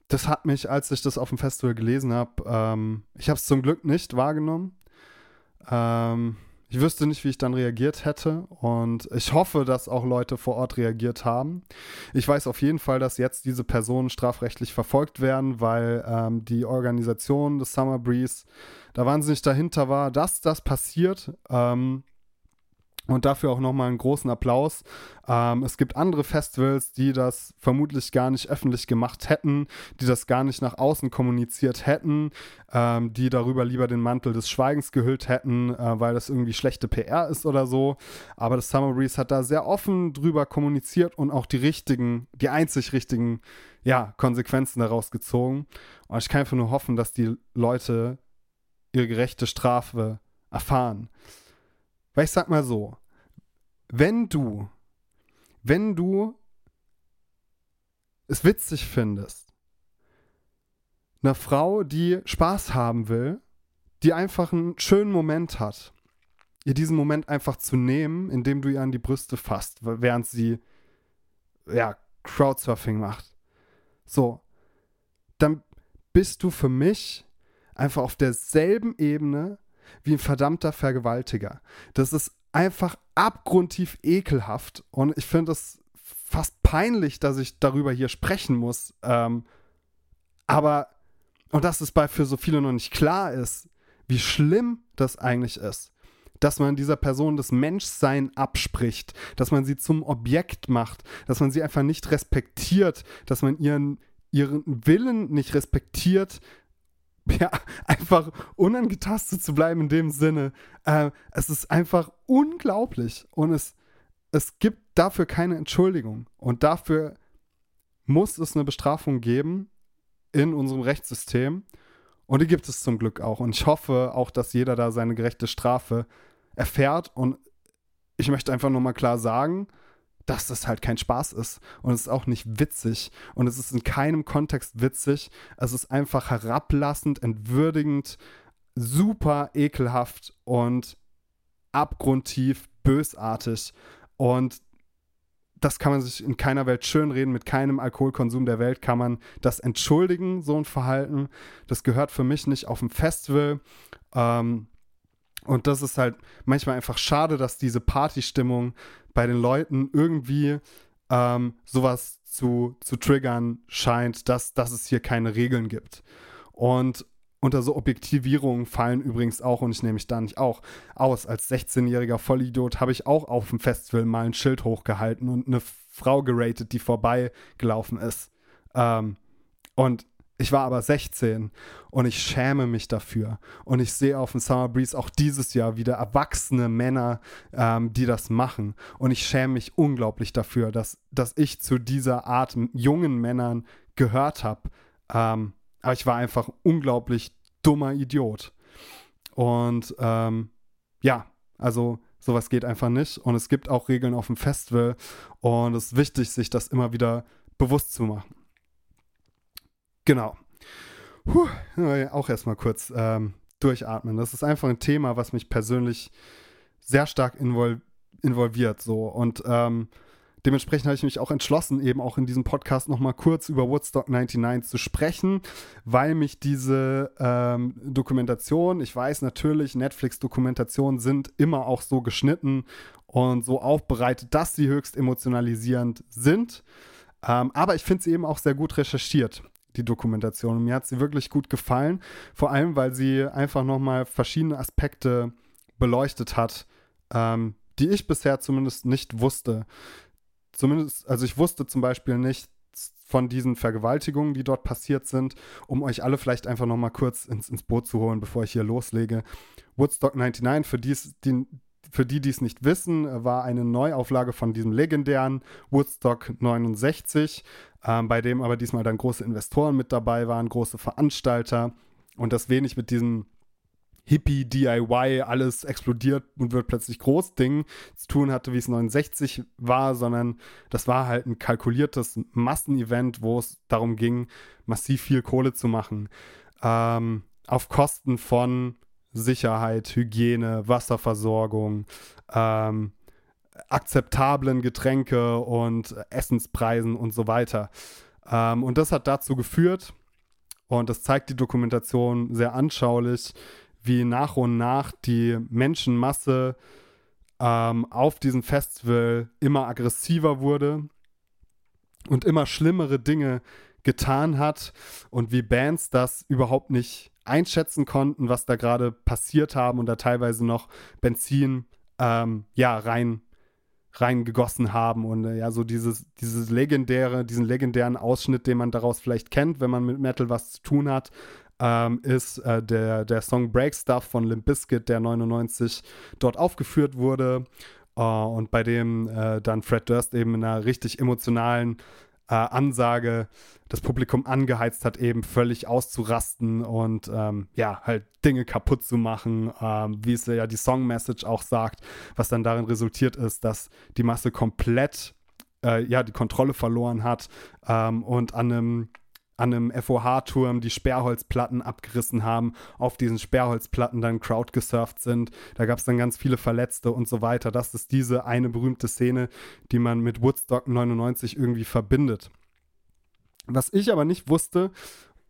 das hat mich, als ich das auf dem Festival gelesen habe, ähm, ich habe es zum Glück nicht wahrgenommen. Ähm, ich wüsste nicht, wie ich dann reagiert hätte und ich hoffe, dass auch Leute vor Ort reagiert haben. Ich weiß auf jeden Fall, dass jetzt diese Personen strafrechtlich verfolgt werden, weil ähm, die Organisation des Summer Breeze da wahnsinnig dahinter war, dass das passiert. Ähm, und dafür auch nochmal einen großen Applaus. Ähm, es gibt andere Festivals, die das vermutlich gar nicht öffentlich gemacht hätten, die das gar nicht nach außen kommuniziert hätten, ähm, die darüber lieber den Mantel des Schweigens gehüllt hätten, äh, weil das irgendwie schlechte PR ist oder so. Aber das Summer Breeze hat da sehr offen drüber kommuniziert und auch die richtigen, die einzig richtigen, ja, Konsequenzen daraus gezogen. Und ich kann einfach nur hoffen, dass die Leute ihre gerechte Strafe erfahren. Weil ich sag mal so, wenn du, wenn du es witzig findest, eine Frau, die Spaß haben will, die einfach einen schönen Moment hat, ihr diesen Moment einfach zu nehmen, indem du ihr an die Brüste fasst, während sie ja Crowdsurfing macht. So, dann bist du für mich einfach auf derselben Ebene wie ein verdammter Vergewaltiger. Das ist einfach abgrundtief ekelhaft und ich finde es fast peinlich, dass ich darüber hier sprechen muss. Ähm, aber, und dass es bei für so viele noch nicht klar ist, wie schlimm das eigentlich ist. Dass man dieser Person das Menschsein abspricht, dass man sie zum Objekt macht, dass man sie einfach nicht respektiert, dass man ihren, ihren Willen nicht respektiert, ja, einfach unangetastet zu bleiben in dem Sinne. Äh, es ist einfach unglaublich und es, es gibt dafür keine Entschuldigung. Und dafür muss es eine Bestrafung geben in unserem Rechtssystem. Und die gibt es zum Glück auch. Und ich hoffe auch, dass jeder da seine gerechte Strafe erfährt. Und ich möchte einfach nur mal klar sagen, dass das halt kein Spaß ist und es ist auch nicht witzig und es ist in keinem Kontext witzig. Es ist einfach herablassend, entwürdigend, super ekelhaft und abgrundtief bösartig und das kann man sich in keiner Welt schönreden. Mit keinem Alkoholkonsum der Welt kann man das entschuldigen, so ein Verhalten. Das gehört für mich nicht auf ein Festival. Ähm, Und das ist halt manchmal einfach schade, dass diese Partystimmung bei den Leuten irgendwie ähm, sowas zu, zu triggern scheint, dass, dass es hier keine Regeln gibt. Und unter so Objektivierungen fallen übrigens auch, und ich nehme mich da nicht auch aus, als 16-jähriger Vollidiot habe ich auch auf dem Festival mal ein Schild hochgehalten und eine Frau geratet, die vorbeigelaufen ist. Ähm, und ich war aber 16 und ich schäme mich dafür. Und ich sehe auf dem Summer Breeze auch dieses Jahr wieder erwachsene Männer, ähm, die das machen. Und ich schäme mich unglaublich dafür, dass, dass ich zu dieser Art jungen Männern gehört habe. Ähm, aber ich war einfach unglaublich dummer Idiot. Und ähm, ja, also sowas geht einfach nicht. Und es gibt auch Regeln auf dem Festival. Und es ist wichtig, sich das immer wieder bewusst zu machen. Genau. Puh, auch erstmal kurz ähm, durchatmen. Das ist einfach ein Thema, was mich persönlich sehr stark invol involviert. So. Und ähm, dementsprechend habe ich mich auch entschlossen, eben auch in diesem Podcast nochmal kurz über Woodstock 99 zu sprechen, weil mich diese ähm, Dokumentation, ich weiß natürlich, Netflix-Dokumentationen sind immer auch so geschnitten und so aufbereitet, dass sie höchst emotionalisierend sind. Ähm, aber ich finde sie eben auch sehr gut recherchiert die Dokumentation. Mir hat sie wirklich gut gefallen, vor allem, weil sie einfach nochmal verschiedene Aspekte beleuchtet hat, ähm, die ich bisher zumindest nicht wusste. Zumindest, also ich wusste zum Beispiel nicht von diesen Vergewaltigungen, die dort passiert sind, um euch alle vielleicht einfach nochmal kurz ins, ins Boot zu holen, bevor ich hier loslege. Woodstock 99, für die, die, für die, die es nicht wissen, war eine Neuauflage von diesem legendären Woodstock 69, ähm, bei dem aber diesmal dann große Investoren mit dabei waren, große Veranstalter und das wenig mit diesem Hippie, DIY, alles explodiert und wird plötzlich groß Ding zu tun hatte, wie es 69 war, sondern das war halt ein kalkuliertes Massenevent, wo es darum ging, massiv viel Kohle zu machen. Ähm, auf Kosten von Sicherheit, Hygiene, Wasserversorgung, ähm, akzeptablen Getränke und Essenspreisen und so weiter. Ähm, und das hat dazu geführt, und das zeigt die Dokumentation sehr anschaulich, wie nach und nach die Menschenmasse ähm, auf diesem Festival immer aggressiver wurde und immer schlimmere Dinge getan hat und wie Bands das überhaupt nicht einschätzen konnten, was da gerade passiert haben und da teilweise noch Benzin ähm, ja rein reingegossen haben und äh, ja so dieses dieses legendäre diesen legendären Ausschnitt, den man daraus vielleicht kennt, wenn man mit Metal was zu tun hat, ähm, ist äh, der der Song Break Stuff von Limp Bizkit, der 99 dort aufgeführt wurde äh, und bei dem äh, dann Fred Durst eben in einer richtig emotionalen äh, Ansage das Publikum angeheizt hat, eben völlig auszurasten und ähm, ja, halt Dinge kaputt zu machen, ähm, wie es ja die Song-Message auch sagt, was dann darin resultiert ist, dass die Masse komplett äh, ja, die Kontrolle verloren hat ähm, und an einem an einem FOH-Turm die Sperrholzplatten abgerissen haben, auf diesen Sperrholzplatten dann Crowd gesurft sind. Da gab es dann ganz viele Verletzte und so weiter. Das ist diese eine berühmte Szene, die man mit Woodstock 99 irgendwie verbindet. Was ich aber nicht wusste,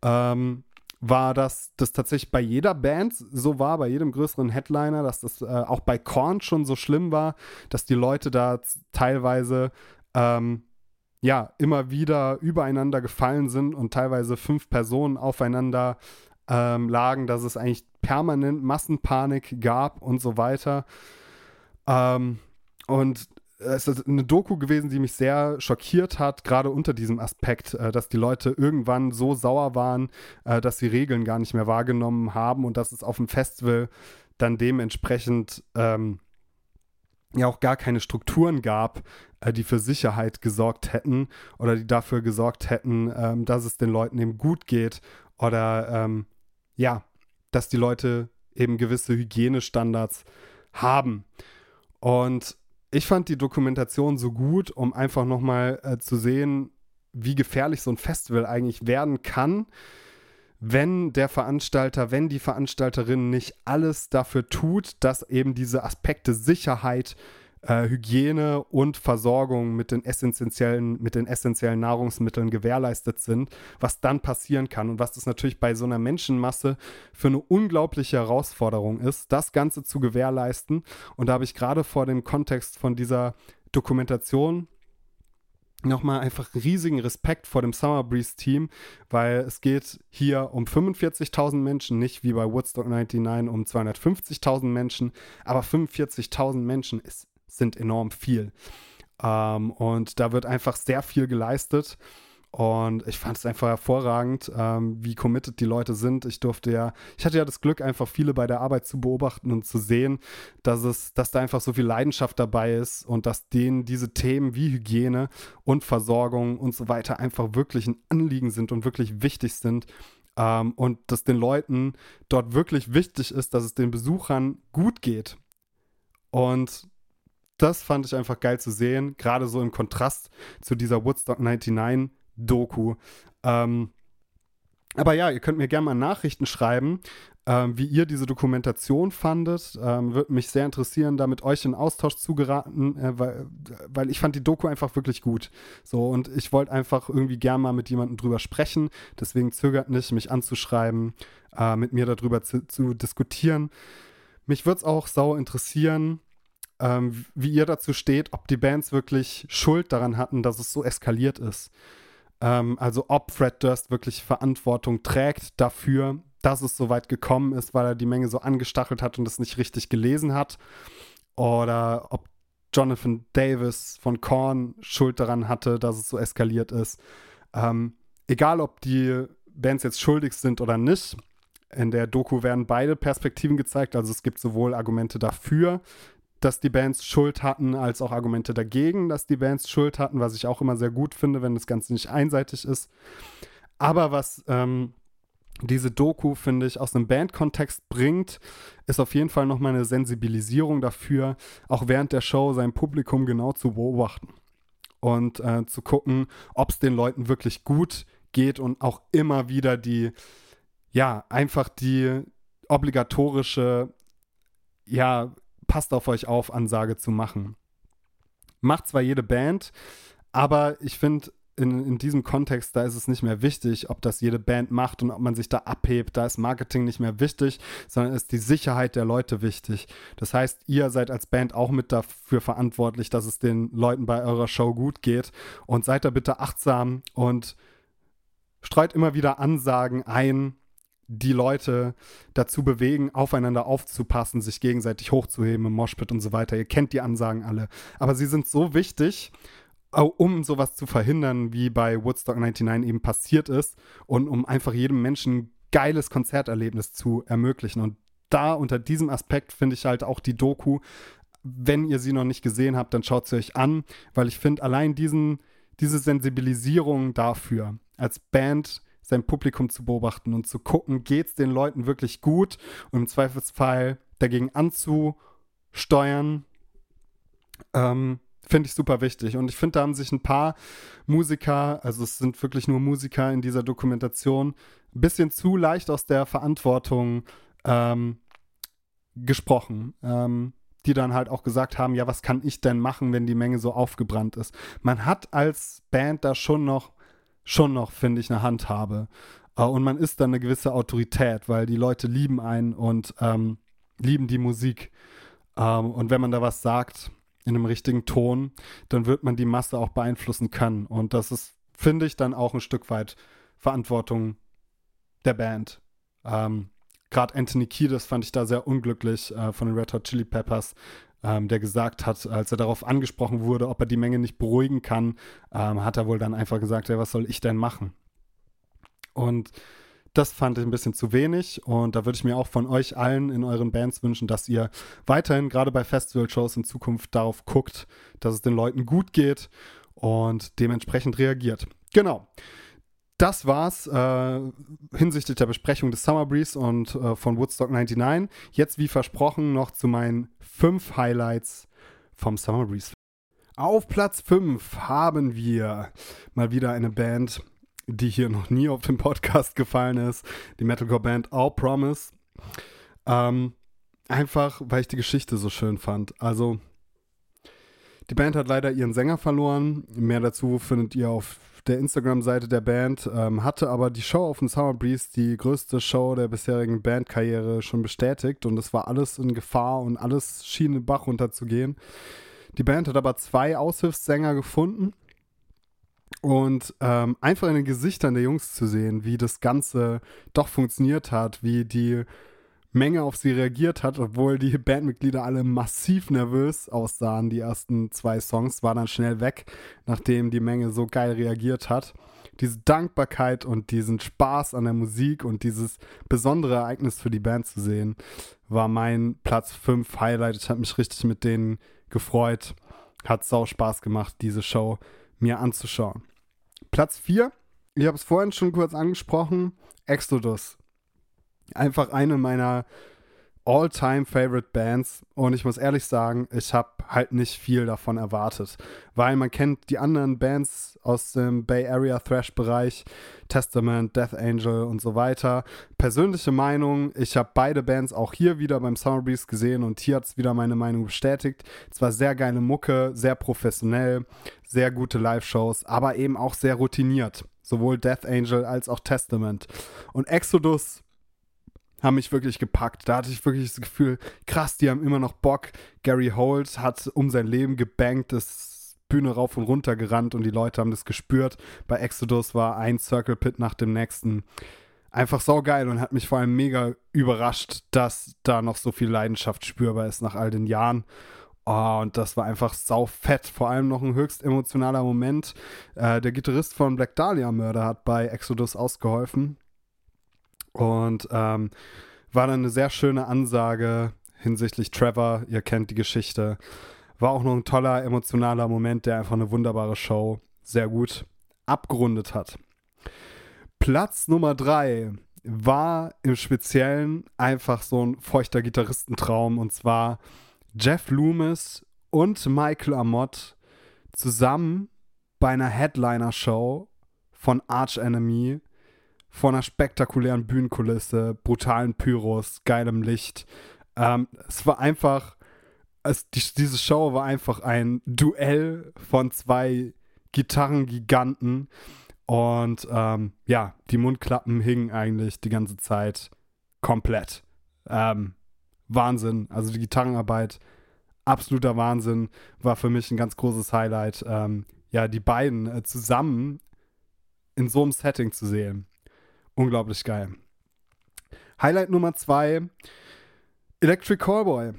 ähm, war, dass das tatsächlich bei jeder Band so war, bei jedem größeren Headliner, dass das äh, auch bei Korn schon so schlimm war, dass die Leute da teilweise ähm, ja, immer wieder übereinander gefallen sind und teilweise fünf Personen aufeinander ähm, lagen, dass es eigentlich permanent Massenpanik gab und so weiter. Ähm, und es ist eine Doku gewesen, die mich sehr schockiert hat, gerade unter diesem Aspekt, äh, dass die Leute irgendwann so sauer waren, äh, dass sie Regeln gar nicht mehr wahrgenommen haben und dass es auf dem Festival dann dementsprechend ähm, ja auch gar keine Strukturen gab, äh, die für Sicherheit gesorgt hätten oder die dafür gesorgt hätten, ähm, dass es den Leuten eben gut geht oder ähm, ja, dass die Leute eben gewisse Hygienestandards haben. Und ich fand die Dokumentation so gut, um einfach nochmal äh, zu sehen, wie gefährlich so ein Festival eigentlich werden kann, wenn der Veranstalter, wenn die Veranstalterin nicht alles dafür tut, dass eben diese Aspekte Sicherheit äh, Hygiene und Versorgung mit den essentiellen, mit den essentiellen Nahrungsmitteln gewährleistet sind, was dann passieren kann und was das natürlich bei so einer Menschenmasse für eine unglaubliche Herausforderung ist, das Ganze zu gewährleisten. Und da habe ich gerade vor dem Kontext von dieser Dokumentation nochmal einfach riesigen Respekt vor dem Summer Breeze Team, weil es geht hier um 45.000 Menschen, nicht wie bei Woodstock 99 um 250.000 Menschen, aber 45.000 Menschen ist, sind enorm viel. Ähm, und da wird einfach sehr viel geleistet. Und ich fand es einfach hervorragend, ähm, wie committed die Leute sind. Ich durfte ja, ich hatte ja das Glück, einfach viele bei der Arbeit zu beobachten und zu sehen, dass es, dass da einfach so viel Leidenschaft dabei ist und dass denen diese Themen wie Hygiene und Versorgung und so weiter einfach wirklich ein Anliegen sind und wirklich wichtig sind. Ähm, und dass den Leuten dort wirklich wichtig ist, dass es den Besuchern gut geht. Und das fand ich einfach geil zu sehen, gerade so im Kontrast zu dieser Woodstock 99 Doku. Ähm, aber ja, ihr könnt mir gerne mal Nachrichten schreiben, ähm, wie ihr diese Dokumentation fandet. Ähm, Würde mich sehr interessieren, da mit euch in Austausch zu geraten, äh, weil, weil ich fand die Doku einfach wirklich gut. So, und ich wollte einfach irgendwie gerne mal mit jemandem drüber sprechen. Deswegen zögert nicht, mich anzuschreiben, äh, mit mir darüber zu, zu diskutieren. Mich würde es auch sau interessieren, ähm, wie ihr dazu steht, ob die Bands wirklich Schuld daran hatten, dass es so eskaliert ist. Ähm, also ob Fred Durst wirklich Verantwortung trägt dafür, dass es so weit gekommen ist, weil er die Menge so angestachelt hat und es nicht richtig gelesen hat. Oder ob Jonathan Davis von Korn Schuld daran hatte, dass es so eskaliert ist. Ähm, egal, ob die Bands jetzt schuldig sind oder nicht, in der Doku werden beide Perspektiven gezeigt. Also es gibt sowohl Argumente dafür, dass die Bands Schuld hatten, als auch Argumente dagegen, dass die Bands Schuld hatten, was ich auch immer sehr gut finde, wenn das Ganze nicht einseitig ist. Aber was ähm, diese Doku, finde ich, aus einem Bandkontext bringt, ist auf jeden Fall nochmal eine Sensibilisierung dafür, auch während der Show sein Publikum genau zu beobachten und äh, zu gucken, ob es den Leuten wirklich gut geht und auch immer wieder die, ja, einfach die obligatorische, ja, passt auf euch auf, Ansage zu machen. Macht zwar jede Band, aber ich finde, in, in diesem Kontext, da ist es nicht mehr wichtig, ob das jede Band macht und ob man sich da abhebt. Da ist Marketing nicht mehr wichtig, sondern ist die Sicherheit der Leute wichtig. Das heißt, ihr seid als Band auch mit dafür verantwortlich, dass es den Leuten bei eurer Show gut geht. Und seid da bitte achtsam und streut immer wieder Ansagen ein, die Leute dazu bewegen, aufeinander aufzupassen, sich gegenseitig hochzuheben im Moshpit und so weiter. Ihr kennt die Ansagen alle. Aber sie sind so wichtig, um sowas zu verhindern, wie bei Woodstock 99 eben passiert ist und um einfach jedem Menschen ein geiles Konzerterlebnis zu ermöglichen. Und da unter diesem Aspekt finde ich halt auch die Doku, wenn ihr sie noch nicht gesehen habt, dann schaut sie euch an, weil ich finde allein diesen, diese Sensibilisierung dafür als Band sein Publikum zu beobachten und zu gucken, geht es den Leuten wirklich gut und im Zweifelsfall dagegen anzusteuern, ähm, finde ich super wichtig. Und ich finde, da haben sich ein paar Musiker, also es sind wirklich nur Musiker in dieser Dokumentation, ein bisschen zu leicht aus der Verantwortung ähm, gesprochen. Ähm, die dann halt auch gesagt haben, ja, was kann ich denn machen, wenn die Menge so aufgebrannt ist? Man hat als Band da schon noch schon noch, finde ich, eine Handhabe. Äh, und man ist dann eine gewisse Autorität, weil die Leute lieben einen und ähm, lieben die Musik. Ähm, und wenn man da was sagt in einem richtigen Ton, dann wird man die Masse auch beeinflussen können. Und das ist, finde ich, dann auch ein Stück weit Verantwortung der Band. Ähm, Gerade Anthony Kiedis fand ich da sehr unglücklich äh, von den Red Hot Chili Peppers, ähm, der gesagt hat, als er darauf angesprochen wurde, ob er die Menge nicht beruhigen kann, ähm, hat er wohl dann einfach gesagt, ja, was soll ich denn machen? Und das fand ich ein bisschen zu wenig und da würde ich mir auch von euch allen in euren Bands wünschen, dass ihr weiterhin gerade bei Festival-Shows in Zukunft darauf guckt, dass es den Leuten gut geht und dementsprechend reagiert. Genau das war's äh, hinsichtlich der Besprechung des Summer Breeze und äh, von Woodstock 99. Jetzt, wie versprochen, noch zu meinen fünf Highlights vom Summer Breeze. Auf Platz 5 haben wir mal wieder eine Band, die hier noch nie auf dem Podcast gefallen ist. Die Metalcore-Band All Promise. Ähm, einfach, weil ich die Geschichte so schön fand. Also, Die Band hat leider ihren Sänger verloren. Mehr dazu findet ihr auf der Instagram-Seite der Band. Ähm, hatte aber die Show auf dem Summer Breeze, die größte Show der bisherigen Bandkarriere, schon bestätigt. Und es war alles in Gefahr und alles schien den Bach runterzugehen. Die Band hat aber zwei Aushilfssänger gefunden. Und ähm, einfach in den Gesichtern der Jungs zu sehen, wie das Ganze doch funktioniert hat, wie die Menge auf sie reagiert hat, obwohl die Bandmitglieder alle massiv nervös aussahen. Die ersten zwei Songs war dann schnell weg, nachdem die Menge so geil reagiert hat. Diese Dankbarkeit und diesen Spaß an der Musik und dieses besondere Ereignis für die Band zu sehen, war mein Platz 5 Highlight. Ich habe mich richtig mit denen gefreut. Hat sau Spaß gemacht, diese Show mir anzuschauen. Platz 4, ich habe es vorhin schon kurz angesprochen, Exodus einfach eine meiner All-Time-Favorite Bands und ich muss ehrlich sagen, ich habe halt nicht viel davon erwartet, weil man kennt die anderen Bands aus dem Bay Area Thrash-Bereich, Testament, Death Angel und so weiter. Persönliche Meinung, ich habe beide Bands auch hier wieder beim Summer Breeze gesehen und hier hat es wieder meine Meinung bestätigt. Es war sehr geile Mucke, sehr professionell, sehr gute Live-Shows, aber eben auch sehr routiniert. Sowohl Death Angel als auch Testament. Und Exodus haben mich wirklich gepackt. Da hatte ich wirklich das Gefühl, krass, die haben immer noch Bock. Gary Holt hat um sein Leben gebankt, das Bühne rauf und runter gerannt und die Leute haben das gespürt. Bei Exodus war ein Circle Pit nach dem nächsten. Einfach saugeil und hat mich vor allem mega überrascht, dass da noch so viel Leidenschaft spürbar ist nach all den Jahren. Oh, und das war einfach sau fett. Vor allem noch ein höchst emotionaler Moment. Äh, der Gitarrist von Black Dahlia Murder hat bei Exodus ausgeholfen. Und ähm, war dann eine sehr schöne Ansage hinsichtlich Trevor. Ihr kennt die Geschichte. War auch noch ein toller, emotionaler Moment, der einfach eine wunderbare Show sehr gut abgerundet hat. Platz Nummer drei war im Speziellen einfach so ein feuchter Gitarristentraum und zwar Jeff Loomis und Michael Amott zusammen bei einer Headliner-Show von Arch Enemy vor einer spektakulären Bühnenkulisse, brutalen Pyros, geilem Licht. Ähm, es war einfach, es, die, diese Show war einfach ein Duell von zwei Gitarrengiganten. Und ähm, ja, die Mundklappen hingen eigentlich die ganze Zeit komplett. Ähm, Wahnsinn. Also die Gitarrenarbeit, absoluter Wahnsinn, war für mich ein ganz großes Highlight. Ähm, ja, die beiden äh, zusammen in so einem Setting zu sehen. Unglaublich geil. Highlight Nummer zwei: Electric Callboy.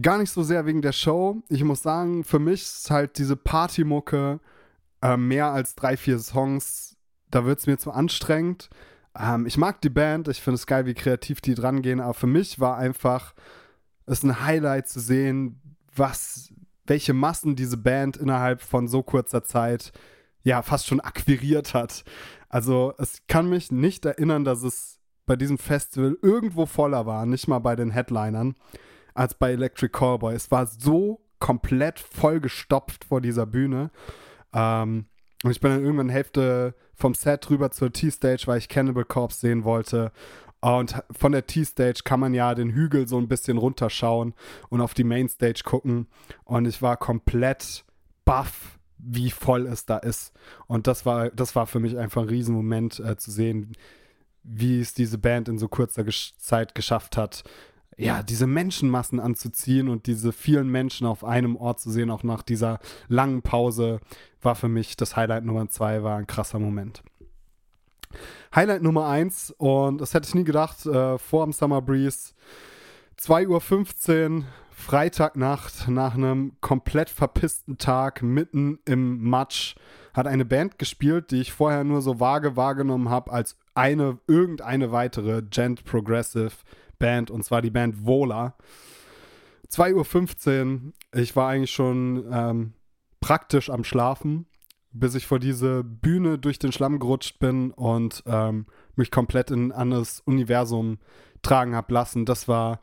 Gar nicht so sehr wegen der Show. Ich muss sagen, für mich ist halt diese Partymucke äh, mehr als drei, vier Songs. Da wird es mir zu anstrengend. Ähm, ich mag die Band. Ich finde es geil, wie kreativ die dran gehen. Aber für mich war einfach es ein Highlight zu sehen, was, welche Massen diese Band innerhalb von so kurzer Zeit ja fast schon akquiriert hat. Also es kann mich nicht erinnern, dass es bei diesem Festival irgendwo voller war, nicht mal bei den Headlinern, als bei Electric Callboy. Es war so komplett vollgestopft vor dieser Bühne. Ähm, und ich bin dann irgendwann Hälfte vom Set rüber zur T-Stage, weil ich Cannibal Corpse sehen wollte. Und von der T-Stage kann man ja den Hügel so ein bisschen runterschauen und auf die Mainstage gucken. Und ich war komplett baff wie voll es da ist. Und das war, das war für mich einfach ein Riesenmoment äh, zu sehen, wie es diese Band in so kurzer Gesch Zeit geschafft hat, ja, diese Menschenmassen anzuziehen und diese vielen Menschen auf einem Ort zu sehen, auch nach dieser langen Pause, war für mich das Highlight Nummer zwei, war ein krasser Moment. Highlight Nummer eins, und das hätte ich nie gedacht, äh, vor dem Summer Breeze, 2.15 Uhr, Freitagnacht nach einem komplett verpissten Tag mitten im Matsch hat eine Band gespielt, die ich vorher nur so vage wahrgenommen habe als eine irgendeine weitere Gent Progressive Band und zwar die Band Vola. 2.15 Uhr, ich war eigentlich schon ähm, praktisch am Schlafen, bis ich vor diese Bühne durch den Schlamm gerutscht bin und ähm, mich komplett in ein anderes Universum tragen habe lassen. Das war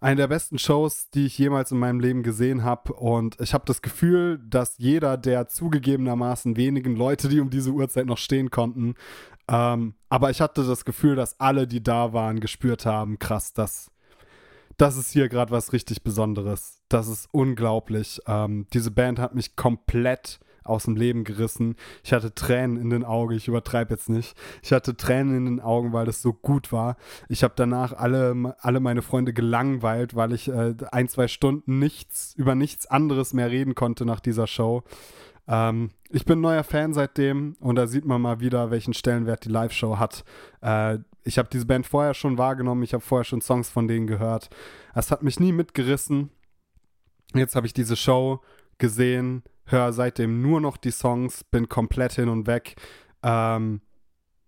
eine der besten Shows, die ich jemals in meinem Leben gesehen habe. Und ich habe das Gefühl, dass jeder der zugegebenermaßen wenigen Leute, die um diese Uhrzeit noch stehen konnten, ähm, aber ich hatte das Gefühl, dass alle, die da waren, gespürt haben, krass, das, das ist hier gerade was richtig Besonderes. Das ist unglaublich. Ähm, diese Band hat mich komplett aus dem Leben gerissen. Ich hatte Tränen in den Augen, ich übertreibe jetzt nicht. Ich hatte Tränen in den Augen, weil das so gut war. Ich habe danach alle, alle meine Freunde gelangweilt, weil ich äh, ein, zwei Stunden nichts, über nichts anderes mehr reden konnte nach dieser Show. Ähm, ich bin neuer Fan seitdem und da sieht man mal wieder, welchen Stellenwert die Live-Show hat. Äh, ich habe diese Band vorher schon wahrgenommen, ich habe vorher schon Songs von denen gehört. Es hat mich nie mitgerissen. Jetzt habe ich diese Show gesehen, höre seitdem nur noch die Songs, bin komplett hin und weg. Ähm,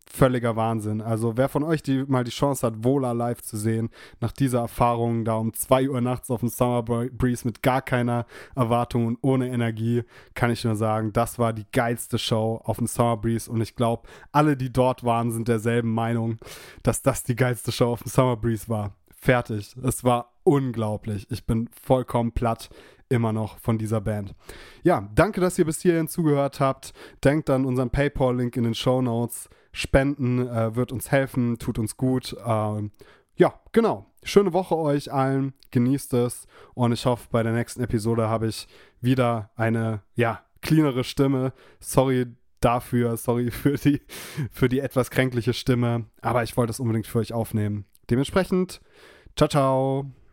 völliger Wahnsinn. Also wer von euch die mal die Chance hat, Vola live zu sehen, nach dieser Erfahrung da um 2 Uhr nachts auf dem Summer Breeze mit gar keiner Erwartung und ohne Energie, kann ich nur sagen, das war die geilste Show auf dem Summer Breeze und ich glaube, alle, die dort waren, sind derselben Meinung, dass das die geilste Show auf dem Summer Breeze war. Fertig. Es war unglaublich. Ich bin vollkommen platt immer noch von dieser Band. Ja, danke, dass ihr bis hierhin zugehört habt. Denkt an unseren PayPal-Link in den Show Notes. Spenden äh, wird uns helfen, tut uns gut. Ähm, ja, genau. Schöne Woche euch allen. Genießt es. Und ich hoffe, bei der nächsten Episode habe ich wieder eine, ja, cleanere Stimme. Sorry dafür, sorry für die, für die etwas kränkliche Stimme. Aber ich wollte es unbedingt für euch aufnehmen. Dementsprechend, ciao, ciao.